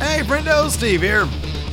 Hey, friendo, Steve here.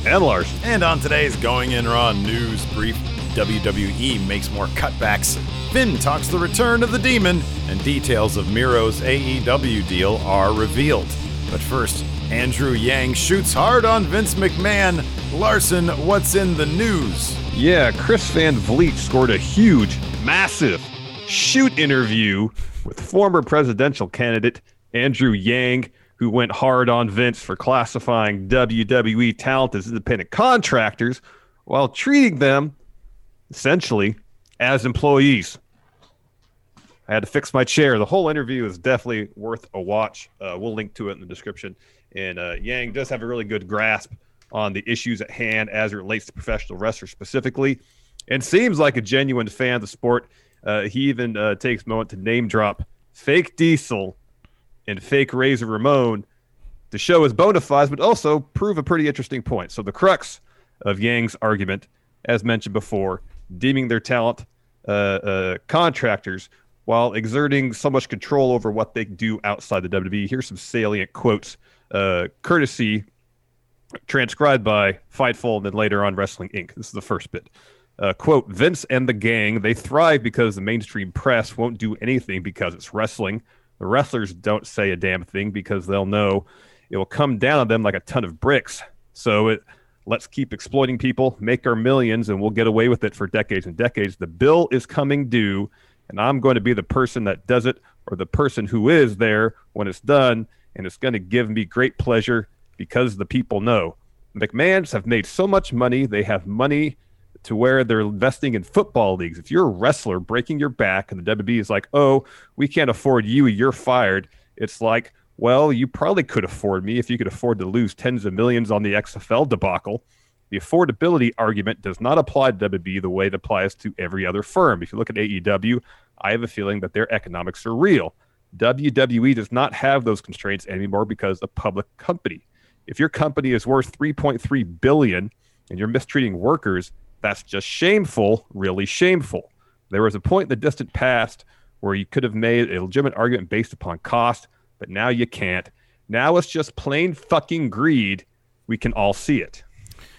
And Lars. And on today's Going In Raw news brief, WWE makes more cutbacks. Finn talks the return of the demon, and details of Miro's AEW deal are revealed. But first, Andrew Yang shoots hard on Vince McMahon. Larson, what's in the news? Yeah, Chris Van Vliet scored a huge, massive shoot interview with former presidential candidate Andrew Yang, who went hard on Vince for classifying WWE talent as independent contractors while treating them essentially as employees. I had to fix my chair. The whole interview is definitely worth a watch. Uh, we'll link to it in the description. And uh, Yang does have a really good grasp on the issues at hand as it relates to professional wrestlers specifically, and seems like a genuine fan of the sport. Uh, he even uh, takes a moment to name drop fake Diesel and fake Razor Ramon to show his bona fides, but also prove a pretty interesting point. So the crux of Yang's argument, as mentioned before, deeming their talent uh, uh, contractors while exerting so much control over what they do outside the WWE. Here's some salient quotes, uh, courtesy transcribed by Fightful and then later on Wrestling Inc. This is the first bit. Uh, quote Vince and the gang, they thrive because the mainstream press won't do anything because it's wrestling. The wrestlers don't say a damn thing because they'll know it will come down on them like a ton of bricks. So it let's keep exploiting people, make our millions, and we'll get away with it for decades and decades. The bill is coming due, and I'm going to be the person that does it or the person who is there when it's done, and it's going to give me great pleasure because the people know. McMahons have made so much money, they have money to where they're investing in football leagues. If you're a wrestler breaking your back and the WWE is like, oh, we can't afford you, you're fired, it's like, well, you probably could afford me if you could afford to lose tens of millions on the XFL debacle. The affordability argument does not apply to WWE the way it applies to every other firm. If you look at AEW, I have a feeling that their economics are real. WWE does not have those constraints anymore because a public company. If your company is worth 3.3 billion and you're mistreating workers, that's just shameful, really shameful. There was a point in the distant past where you could have made a legitimate argument based upon cost, but now you can't. Now it's just plain fucking greed. We can all see it.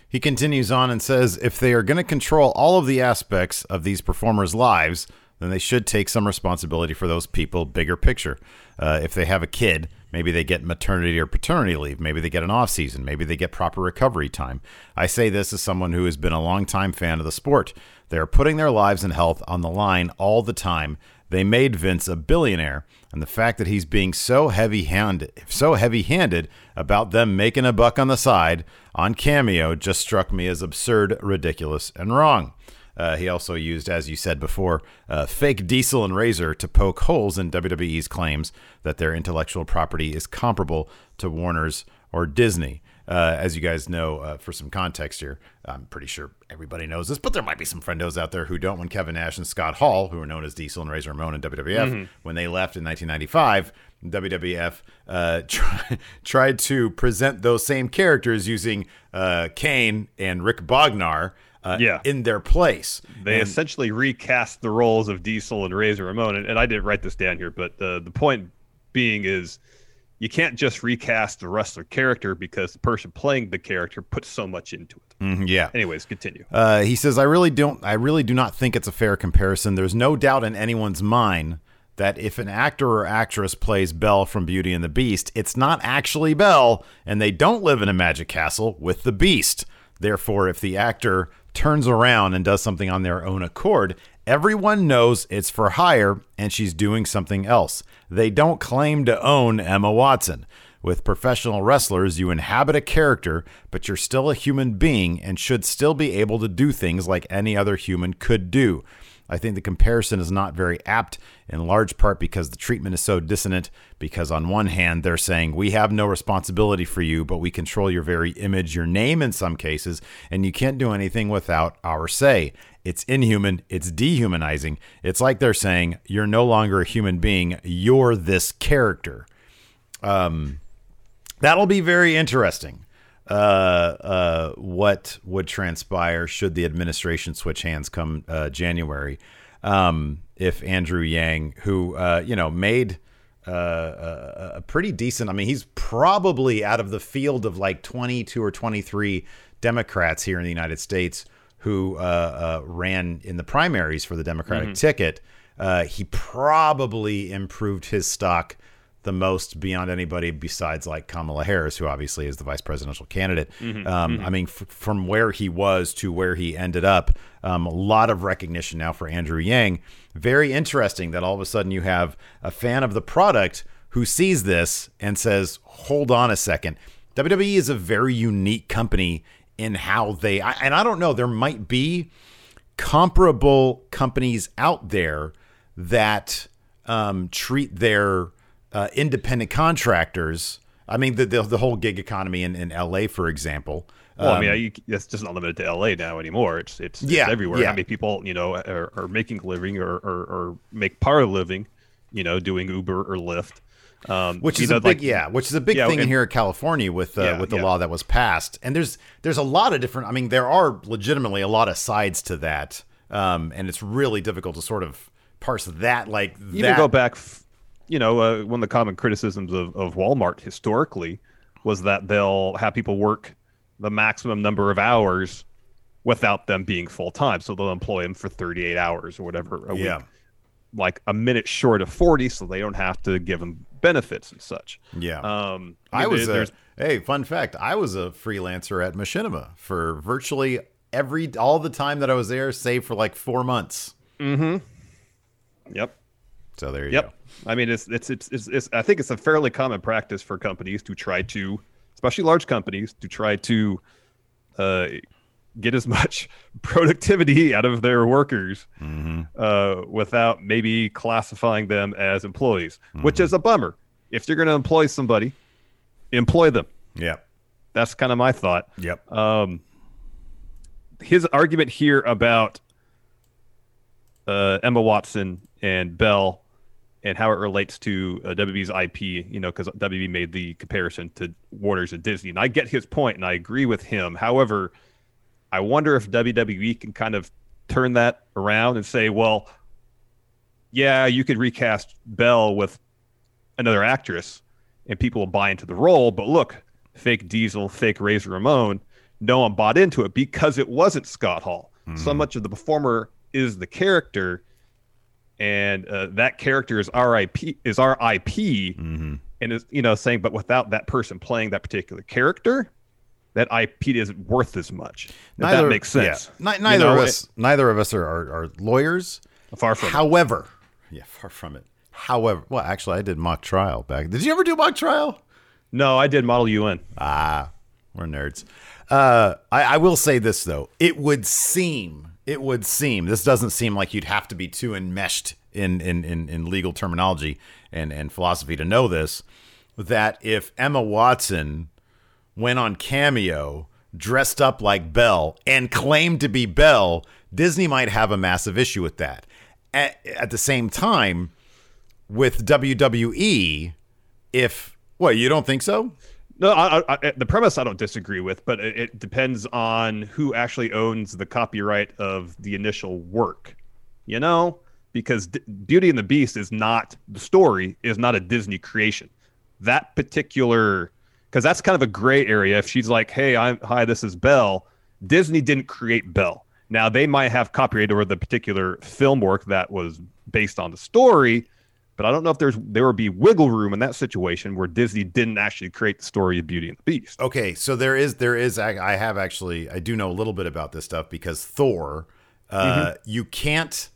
He continues on and says if they are going to control all of the aspects of these performers' lives, then they should take some responsibility for those people, bigger picture. Uh, if they have a kid, maybe they get maternity or paternity leave. Maybe they get an off season. Maybe they get proper recovery time. I say this as someone who has been a long-time fan of the sport. They are putting their lives and health on the line all the time. They made Vince a billionaire, and the fact that he's being so heavy-handed, so heavy-handed about them making a buck on the side on Cameo just struck me as absurd, ridiculous, and wrong. Uh, he also used, as you said before, uh, fake Diesel and Razor to poke holes in WWE's claims that their intellectual property is comparable to Warner's or Disney. Uh, as you guys know, uh, for some context here, I'm pretty sure everybody knows this, but there might be some friendos out there who don't. When Kevin Nash and Scott Hall, who are known as Diesel and Razor Ramon in WWF, Mhm. when they left in 1995, WWF uh, try, tried to present those same characters using uh, Kane and Rick Bognar uh, Yeah. in their place. They And- essentially recast the roles of Diesel and Razor Ramon, and, and I didn't write this down here, but the the point being is you can't just recast the wrestler character because the person playing the character puts so much into it. Mhm, yeah. Anyways, continue. Uh, he says, "I really don't. I really do not think it's a fair comparison. There's no doubt in anyone's mind that if an actor or actress plays Belle from Beauty and the Beast, it's not actually Belle, and they don't live in a magic castle with the Beast. Therefore, if the actor turns around and does something on their own accord." Everyone knows it's for hire and she's doing something else. They don't claim to own Emma Watson. With professional wrestlers, you inhabit a character, but you're still a human being and should still be able to do things like any other human could do. I think the comparison is not very apt, in large part because the treatment is so dissonant. Because on one hand, they're saying, we have no responsibility for you, but we control your very image, your name in some cases, and you can't do anything without our say. It's inhuman, it's dehumanizing. It's like they're saying, you're no longer a human being, you're this character. Um, that'll be very interesting. Uh, uh, what would transpire should the administration switch hands come uh, January? Um, if Andrew Yang, who uh, you know made uh, a, a pretty decent, I mean, he's probably out of the field of like 22 or 23 Democrats here in the United States who uh, ran in the primaries for the Democratic ticket. he probably improved his stock the most beyond anybody besides like Kamala Harris, who obviously is the vice presidential candidate. um, I mean, f- from where he was to where he ended up, um, a lot of recognition now for Andrew Yang. Very interesting that all of a sudden you have a fan of the product who sees this and says, hold on a second. WWE is a very unique company in how they, I, and I don't know, there might be comparable companies out there that um, treat their uh, independent contractors. I mean, the, the, the whole gig economy in, in LA, for example. Well, I Um, mean, you, that's just not limited to LA now anymore. It's it's, it's everywhere. yeah. How many people you know are, are making a living or, or, or make part of a living, you know, doing Uber or Lyft, um, which is know, a big like- yeah, which is a big Yeah, thing and- here in California with uh, Yeah, with the yeah. law that was passed. And there's there's a lot of different. I mean, there are legitimately a lot of sides to that, um, and it's really difficult to sort of parse that. Like even that. go back, f- you know, uh, one of the common criticisms of, of Walmart historically was that they'll have people work the maximum number of hours without them being full time. So they'll employ them for 38 hours or whatever a Yeah. week, like a minute short of 40, so they don't have to give them benefits and such. Yeah. Um, I was there- a, hey, fun fact. I was a freelancer at Machinima for virtually every all the time that I was there, save for like four months. Mm-hmm. Yep. So there you Yep. go. I mean, it's, it's it's it's it's. I think it's a fairly common practice for companies to try to, especially large companies, to try to uh, get as much productivity out of their workers uh, without maybe classifying them as employees, which is a bummer. If you're going to employ somebody, employ them. Yep. That's kind of my thought. Yep. Um, his argument here about uh, Emma Watson and Bell and how it relates to uh, WB's IP, you know, because WB made the comparison to Warner's and Disney. And I get his point and I agree with him. However, I wonder if WWE can kind of turn that around and say, well, yeah, you could recast Bell with another actress and people will buy into the role. But look, fake Diesel, fake Razor Ramon, no one bought into it because it wasn't Scott Hall. So much of the performer is the character, and uh, that character is RIP IP. Is our IP, and is you know saying, but without that person playing that particular character, that IP isn't worth as much. If that makes sense. Yeah. You neither know, of us. Neither of us are, are, are lawyers. Far from it. However, yeah, far from it. However, well, actually, I did mock trial back. Did you ever do mock trial? No, I did Model UN. Ah, we're nerds. Uh, I, I will say this though: it would seem, it would seem, this doesn't seem like you'd have to be too enmeshed in in in, in legal terminology and and philosophy to know this. That if Emma Watson went on Cameo dressed up like Belle and claimed to be Belle, Disney might have a massive issue with that. At, at the same time, with WWE, if what you don't think so? No, I, I, the premise I don't disagree with, but it, it depends on who actually owns the copyright of the initial work. You know, because D- Beauty and the Beast is not the story is not a Disney creation. That particular, because that's kind of a gray area. If she's like, "Hey, I'm hi, this is Belle," Disney didn't create Belle. Now they might have copyright over the particular film work that was based on the story, but I don't know if there's there would be wiggle room in that situation where Disney didn't actually create the story of Beauty and the Beast. Okay, so there is there is I have actually I do know a little bit about this stuff because Thor, uh, you can't.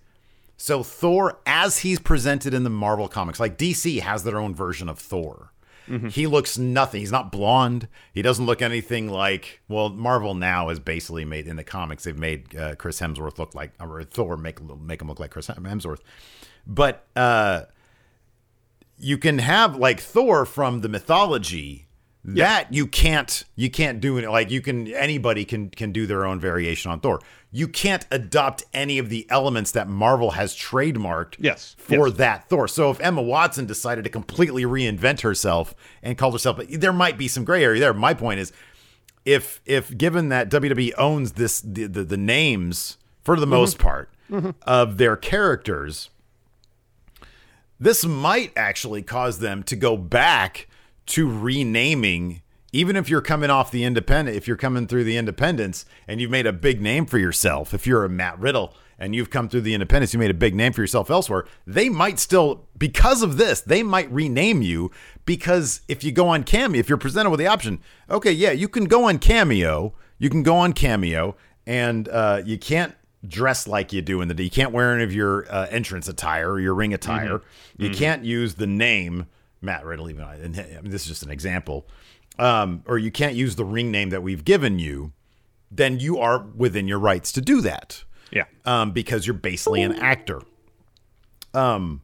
So Thor, as he's presented in the Marvel comics, like DC has their own version of Thor. He looks nothing. He's not blonde. He doesn't look anything like. Well, Marvel now has basically made in the comics they've made uh, Chris Hemsworth look like or Thor make make him look like Chris Hemsworth, but uh, you can have like Thor from the mythology. That you can't you can't do it like you can anybody can can do their own variation on Thor. You can't adopt any of the elements that Marvel has trademarked Yes, for yes. that Thor. So if Emma Watson decided to completely reinvent herself and called herself there might be some gray area there. My point is if if given that WWE owns this the the, the names for the mm-hmm. most part mm-hmm. of their characters, this might actually cause them to go back to renaming even if you're coming off the independent if you're coming through the independents and you've made a big name for yourself if you're a Matt Riddle and you've come through the independents you made a big name for yourself elsewhere they might still because of this they might rename you because if you go on cameo if you're presented with the option okay yeah you can go on cameo you can go on cameo and uh, you can't dress like you do in the day. you can't wear any of your uh, entrance attire or your ring attire you can't use the name matt riddle even I, and I mean, this is just an example um, or you can't use the ring name that we've given you then you are within your rights to do that Yeah. um, because you're basically an actor. Um,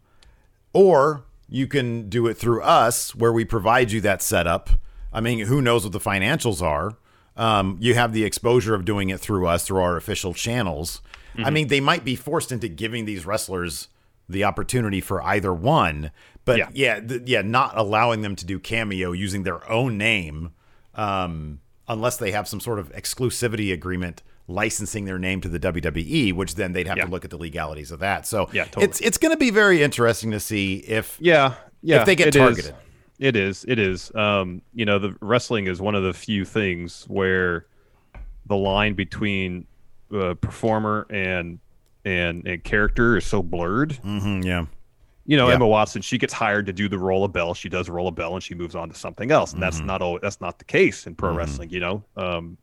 or you can do it through us, where we provide you that setup. I mean, who knows what the financials are? Um, you have the exposure of doing it through us, through our official channels. I mean, they might be forced into giving these wrestlers the opportunity for either one, but Yeah. yeah, th- yeah, not allowing them to do cameo using their own name um, unless they have some sort of exclusivity agreement licensing their name to the WWE, which then they'd have Yeah. to look at the legalities of that. So Yeah, totally. it's it's going to be very interesting to see if Yeah, yeah. if they get it is. It is. It is. Um, you know, the wrestling is one of the few things where the line between uh, performer and and and character is so blurred. Mhm, yeah, You know, Yeah. Emma Watson, she gets hired to do the role of Belle. She does roll a bell and she moves on to something else, and Mm-hmm. that's not all. That's not the case in pro wrestling. You know, um,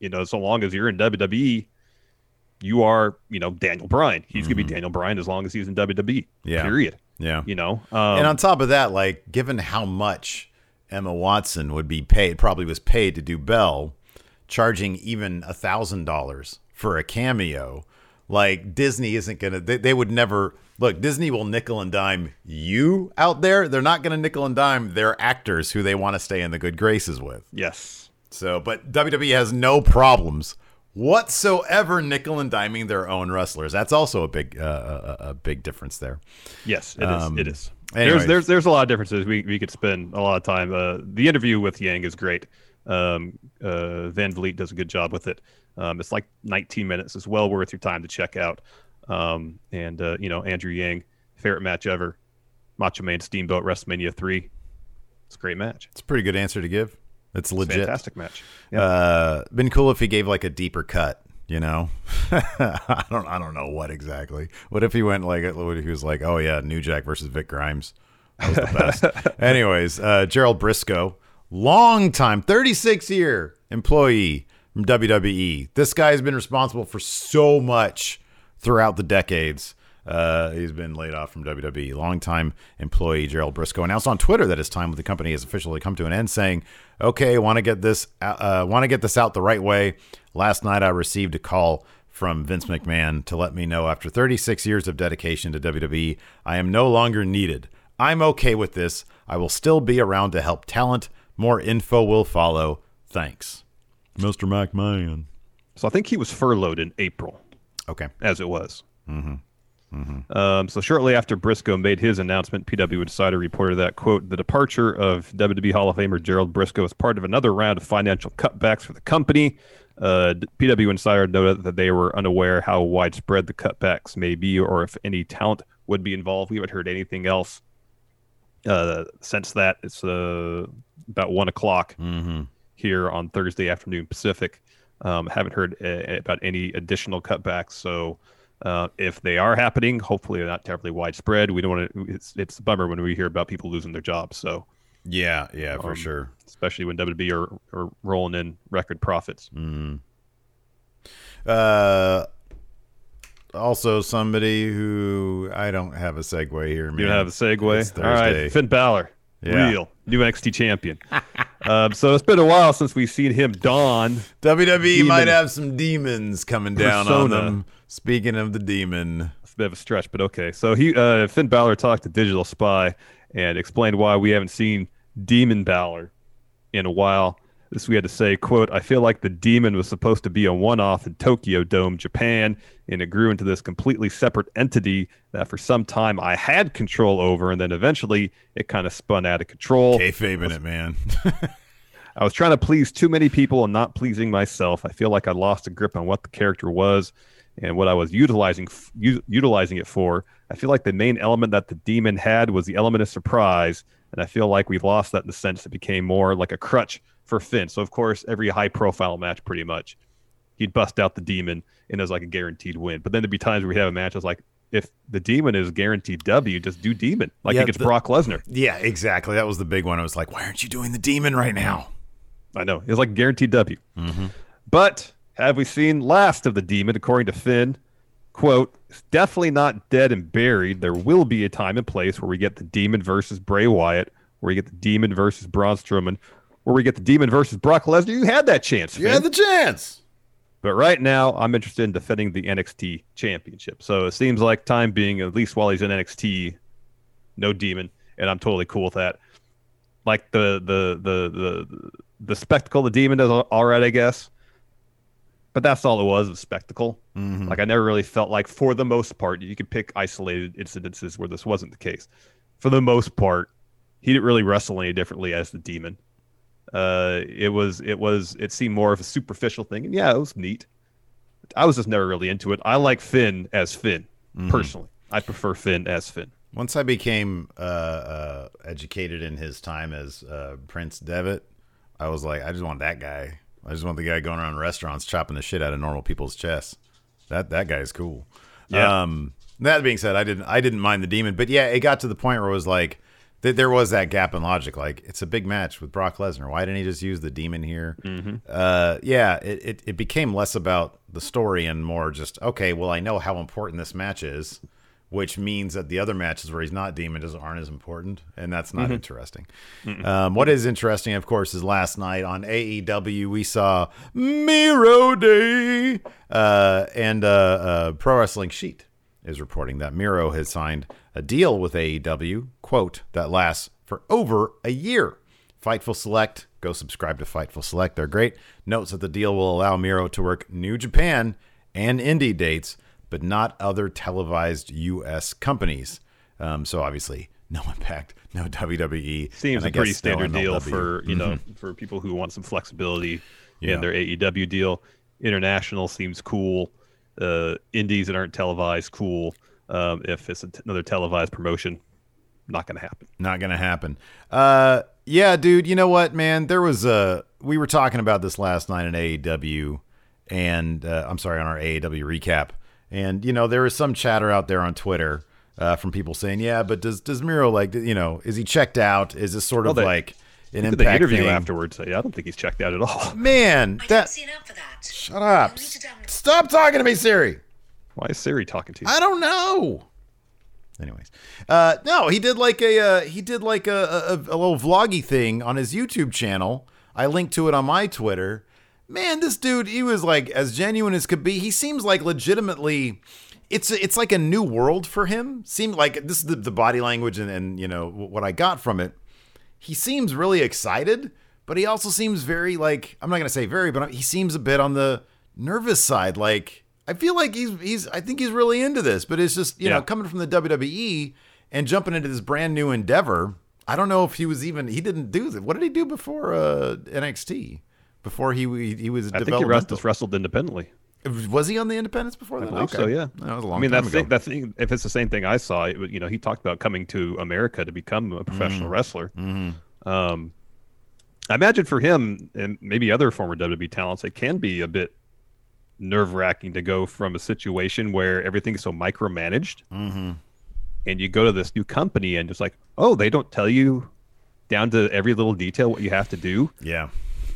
you know, so long as you're in WWE, you are, you know, Daniel Bryan. He's gonna be Daniel Bryan as long as he's in WWE. Mm-hmm. Yeah. Period. Yeah. You know, um, and on top of that, like given how much Emma Watson would be paid, probably was paid to do Bell, charging even a thousand dollars for a cameo. Like Disney isn't gonna, they, they would never look. Disney will nickel and dime you out there. They're not gonna nickel and dime their actors who they want to stay in the good graces with. yes. So, but WWE has no problems whatsoever nickel and diming their own wrestlers. That's also a big, uh, a, a big difference there. Yes, it is. Um, It is. anyways. There's there's there's a lot of differences. We we could spend a lot of time. Uh, the interview with Yang is great. Um, uh, Van Vliet does a good job with it. Um, it's like 19 minutes. It's well worth your time to check out. Um, and uh, you know Andrew Yang, favorite match ever, Macho Man Steamboat WrestleMania three. It's a great match. It's a pretty good answer to give. It's legit. fantastic match. Yeah. Uh, been cool if he gave like a deeper cut. You know, I don't. I don't know what exactly. What if he went like? What if he was like, "Oh yeah, New Jack versus Vic Grimes." That was the best. Anyways, uh, Gerald Brisco, long time, 36 year employee from WWE. This guy's been responsible for so much throughout the decades. Uh, he's been laid off from WWE. Longtime employee Gerald Brisco announced on Twitter that his time with the company has officially come to an end, saying, "Okay, want to get this uh, want to get this out the right way." Last night, I received a call from Vince McMahon to let me know after 36 years of dedication to WWE, I am no longer needed. I'm okay with this. I will still be around to help talent. More info will follow. Thanks, Mr. McMahon. so I think he was furloughed in April. Okay. as it was. Um, so shortly after Brisco made his announcement, PW Insider reported that quote: "The departure of WWE Hall of Famer Gerald Brisco is part of another round of financial cutbacks for the company." Uh, PW Insider noted that they were unaware how widespread the cutbacks may be, or if any talent would be involved. We haven't heard anything else uh, since that. It's uh, about one o'clock here on Thursday afternoon Pacific. Um, haven't heard uh, about any additional cutbacks. So uh, if they are happening, hopefully they're not terribly widespread. We don't want to. It's it's a bummer when we hear about people losing their jobs. So Yeah, yeah, for Um, sure. especially when WWE are, are rolling in record profits. Uh, also somebody who I don't have a segue here. Man. You have a segue. All right, Finn Balor. Yeah. real new NXT champion. um, so it's been a while since we've seen him don. WWE Demon. Might have some demons coming down on Persona. Speaking of the demon, It's a bit of a stretch, but okay. So he uh, Finn Balor talked to Digital Spy and explained why we haven't seen Demon Balor in a while. This we had to say, quote, I feel like the demon was supposed to be a one-off in Tokyo Dome, Japan, and it grew into this completely separate entity that for some time I had control over, and then eventually it kind of spun out of control. kayfabe in it, man. I was trying to please too many people and not pleasing myself. I feel like I lost a grip on what the character was and what I was utilizing u- utilizing it for. I feel like the main element that the demon had was the element of surprise, and I feel like we've lost that in the sense it became more like a crutch for Finn. So of course, every high profile match, pretty much, he'd bust out the demon and it was like a guaranteed win. But then there'd be times where we'd have a match. I was like, if the demon is guaranteed W, just do demon like Yeah, the- Brock Lesnar. yeah, exactly. That was the big one. I was like, why aren't you doing the demon right now? I know. It was like guaranteed W. Mm-hmm. But have we seen last of the demon, according to Finn? Quote, it's definitely not dead and buried. There will be a time and place where we get the demon versus Bray Wyatt, where we get the demon versus Braun Strowman, where we get the demon versus Brock Lesnar. You had that chance, You Finn. had the chance. But right now, I'm interested in defending the NXT championship. So it seems like time being, at least while he's in NXT, no demon, and I'm totally cool with that. Like the the the the the spectacle the demon does all right, I guess. But that's all it was, a spectacle. Like I never really felt like, for the most part, you could pick isolated incidences where this wasn't the case. For the most part, he didn't really wrestle any differently as the demon. Uh, it was it was it seemed more of a superficial thing, and yeah, it was neat. I was just never really into it. I like Finn as Finn personally. I prefer Finn as Finn. Once I became uh, uh, educated in his time as uh, Prince Devitt, I was like, I just want that guy. I just want the guy going around restaurants chopping the shit out of normal people's chests. That that guy is cool. Yeah. Um, that being said, I didn't I didn't mind the demon, but yeah, it got to the point where it was like th- there was that gap in logic. Like it's a big match with Brock Lesnar. Why didn't he just use the demon here? Uh, yeah, it, it it became less about the story and more just okay. Well, I know how important this match is, which means that the other matches where he's not demon just aren't as important, and that's not interesting. Um, what is interesting, of course, is last night on AEW we saw Miro Day, uh, and uh, uh, Pro Wrestling Sheet is reporting that Miro has signed a deal with AEW, quote, that lasts for over a year. Fightful Select, go subscribe to Fightful Select. They're great. Notes that the deal will allow Miro to work New Japan and indie dates, but not other televised U.S. companies. Um, so obviously, no impact, no WWE. Seems a pretty no standard deal for you know for people who want some flexibility Yeah. in their AEW deal. International seems cool. Uh, indies that aren't televised, cool. Um, if it's another televised promotion, not going to happen. Not gonna happen. Uh, yeah, dude. You know what, man? There was a. We were talking about this last night in AEW, and uh, I'm sorry on our AEW recap, and you know there is some chatter out there on Twitter uh, from people saying, yeah, but does does Miro like you know is he checked out? Is this sort of Well, they- like an impact the interview thing? afterwards. I don't think he's checked out at all. Man, I that didn't sign up for that. shut up. You need to download- Stop talking to me, Siri. Why is Siri talking to you? I don't know. Anyways, uh, no, he did like a uh, he did like a, a a little vloggy thing on his YouTube channel. I linked to it on my Twitter. Man, this dude, he was like as genuine as could be. He seems like legitimately. It's it's like a new world for him. Seemed like this is the, the body language and, and you know what I got from it. He seems really excited, but he also seems very like I'm not gonna say very, but he seems a bit on the nervous side. Like I feel like he's he's I think he's really into this, but it's just you know coming from the WWE and jumping into this brand new endeavor. I don't know if he was even he didn't do that. What did he do before uh, NXT? Before he he, was I think he wrestled, wrestled independly. Was he on the Independents before I that? believe Okay. so. Yeah. that was a long I mean, that thing, that thing. If it's the same thing I saw, it, you know, he talked about coming to America to become a professional Mm-hmm. wrestler. Um, I imagine for him and maybe other former WWE talents, it can be a bit nerve wracking to go from a situation where everything's so micromanaged, Mm-hmm. and you go to this new company and just like, oh, they don't tell you down to every little detail what you have to do. yeah.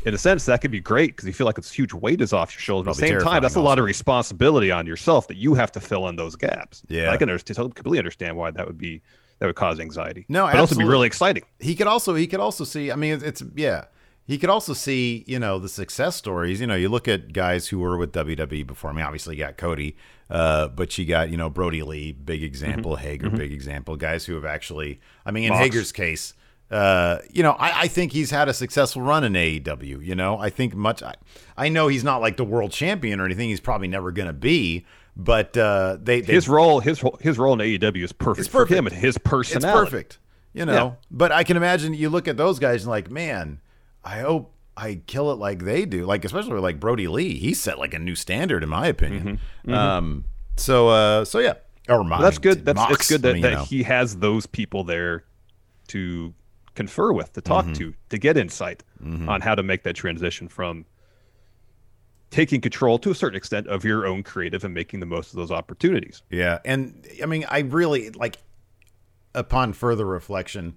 In a sense, that could be great because you feel like it's a huge weight is off your shoulders. At the same time, that's a lot of responsibility on yourself that you have to fill in those gaps. Yeah. I can understand, completely understand why that would be that would cause anxiety. No, but also be really exciting. he could also he could also see i mean it's, it's yeah he could also see you know the success stories you know you look at guys who were with wwe before i mean obviously you got cody uh, but you got you know Brodie Lee big example hager big example guys who have actually i mean in Mox. hager's case uh, you know, I, I think he's had a successful run in AEW. You know, I think much. I, I know he's not like the world champion or anything. He's probably never going to be. But uh, they, they His role, his his role in AEW is perfect, It's perfect. for him and his personality. it's perfect. You know, Yeah. but I can imagine you look at those guys and like, man, I hope I kill it like they do. Like especially like Brodie Lee, he set like a new standard in my opinion. Um, so uh, so yeah, or Well, that's good. That's Mox, it's good I that, mean, that you know. he has those people there to confer with, to talk Mm-hmm. to, to get insight on how to make that transition from taking control to a certain extent of your own creative and making the most of those opportunities. Yeah, and I mean, I really like. Upon further reflection,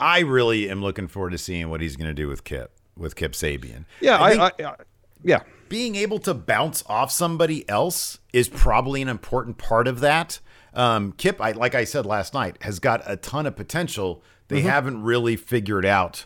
I really am looking forward to seeing what he's going to do with Kip, with Kip Sabian. Yeah, I I, I, I yeah. being able to bounce off somebody else is probably an important part of that. Um, Kip, I, like I said last night, has got a ton of potential. They mm-hmm. haven't really figured out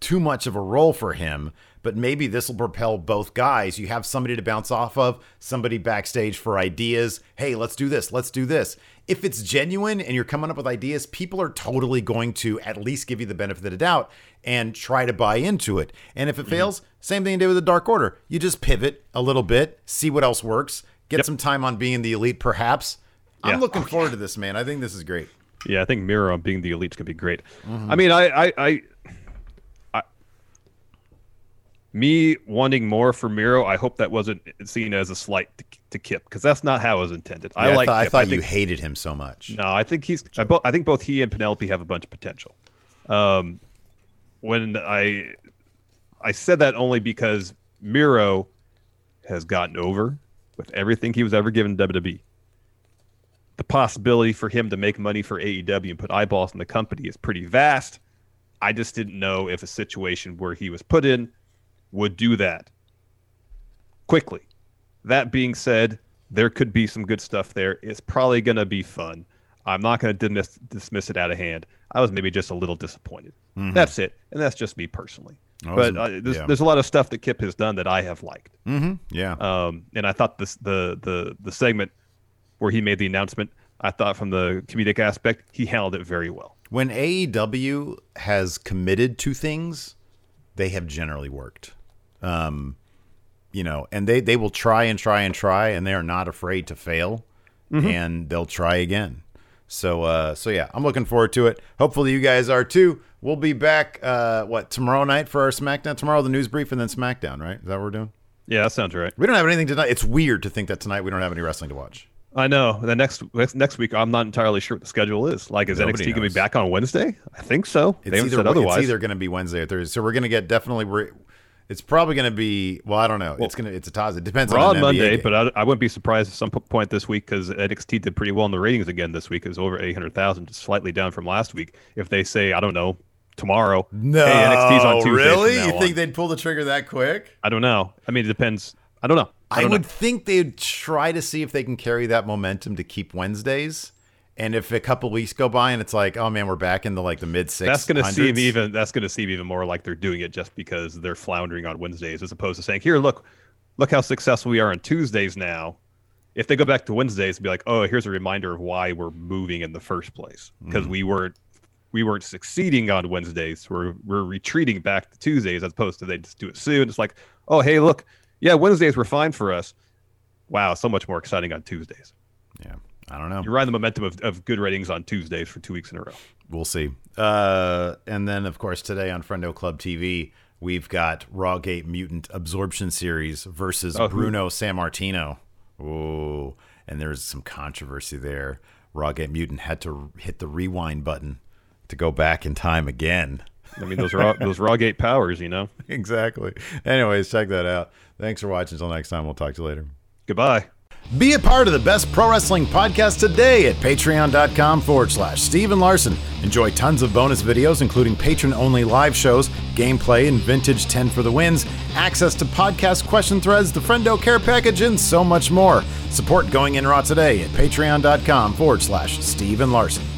too much of a role for him, but maybe this will propel both guys. You have somebody to bounce off of, somebody backstage for ideas. Hey, let's do this. Let's do this. If it's genuine and you're coming up with ideas, people are totally going to at least give you the benefit of the doubt and try to buy into it. And if it mm-hmm. fails, same thing you did with the Dark Order. You just pivot a little bit, see what else works, get some time on being the elite, perhaps. I'm Yeah. looking forward to this, man. I think this is great. Yeah, I think Miro being the elite's gonna be great. Mm-hmm. I mean, I, I, I, I, me wanting more for Miro, I hope that wasn't seen as a slight to, to Kip because that's not how it was intended. I Yeah, like. thought, I thought you think, hated him so much. No, I think he's. I, bo- I think both he and Penelope have a bunch of potential. Um, when I, I said that only because Miro has gotten over with everything he was ever given WWE. The possibility for him to make money for AEW and put eyeballs in the company is pretty vast. I just didn't know if a situation where he was put in would do that quickly. That being said, there could be some good stuff there. It's probably going to be fun. I'm not going to dismiss, dismiss it out of hand. I was maybe just a little disappointed. That's it, and that's just me personally. But uh, there's, yeah. there's a lot of stuff that Kip has done that I have liked. Yeah. Um, and I thought this the the the segment where he made the announcement, I thought from the comedic aspect, he handled it very well. when AEW has committed to things, they have generally worked. Um, you know, and they they will try and try and try, and they are not afraid to fail, and they'll try again. So, uh, so yeah, I'm looking forward to it. Hopefully, you guys are too. We'll be back. Uh, what tomorrow night for our SmackDown? Tomorrow, the news brief, and then SmackDown. Right? Is that what we're doing? Yeah, that sounds right. We don't have anything tonight. It's weird to think that tonight we don't have any wrestling to watch. I know. The next next- week, I'm not entirely sure what the schedule is. Like, is Nobody NXT gonna be back on Wednesday? I think so. It's they either said otherwise. it's either going to be Wednesday or Thursday. So we're going to get definitely. We're, it's probably going to be. Well, I don't know. it's gonna. It's a toss. It depends Raw on Monday, but I, I wouldn't be surprised at some point this week because NXT did pretty well in the ratings again this week. Is over 800,000, just slightly down from last week. If they say, I don't know, tomorrow, no, hey, NXT's on Tuesday. really? You think on. they'd pull the trigger that quick? I don't know. I mean, it depends. I don't know. I, don't would know. think they'd try to see if they can carry that momentum to keep Wednesdays. And if a couple weeks go by and it's like, oh man, we're back into like the mid six. That's going to seem even. That's going to seem even more like they're doing it just because they're floundering on Wednesdays, as opposed to saying, "Here, look, look how successful we are on Tuesdays now." If they go back to Wednesdays, and be like, "Oh, here's a reminder of why we're moving in the first place because mm. we weren't we weren't succeeding on Wednesdays. We're we're retreating back to Tuesdays as opposed to they just do it soon. It's like, oh, hey, look, yeah, Wednesdays were fine for us. Wow, so much more exciting on Tuesdays. Yeah, I don't know. You ride the momentum of, of good ratings on Tuesdays for two weeks in a row. We'll see. Uh, and then, of course, today on Friendo Club TV, we've got Rawgate Mutant Absorption Series versus Oh, who- Bruno Sammartino. Ooh, and there's some controversy there. Rawgate Mutant had to hit the rewind button to go back in time again. I mean, those raw those Rawgate powers, you know. exactly. Anyways, check that out. Thanks for watching. Until next time, we'll talk to you later. Goodbye. Be a part of the best pro wrestling podcast today at patreon.com forward slash Steve and Larson. Enjoy tons of bonus videos, including patron only live shows, gameplay, and vintage 10 for the wins, access to podcast question threads, the Friendo Care Package, and so much more. Support Going In Raw today at patreon.com forward slash Steve and Larson.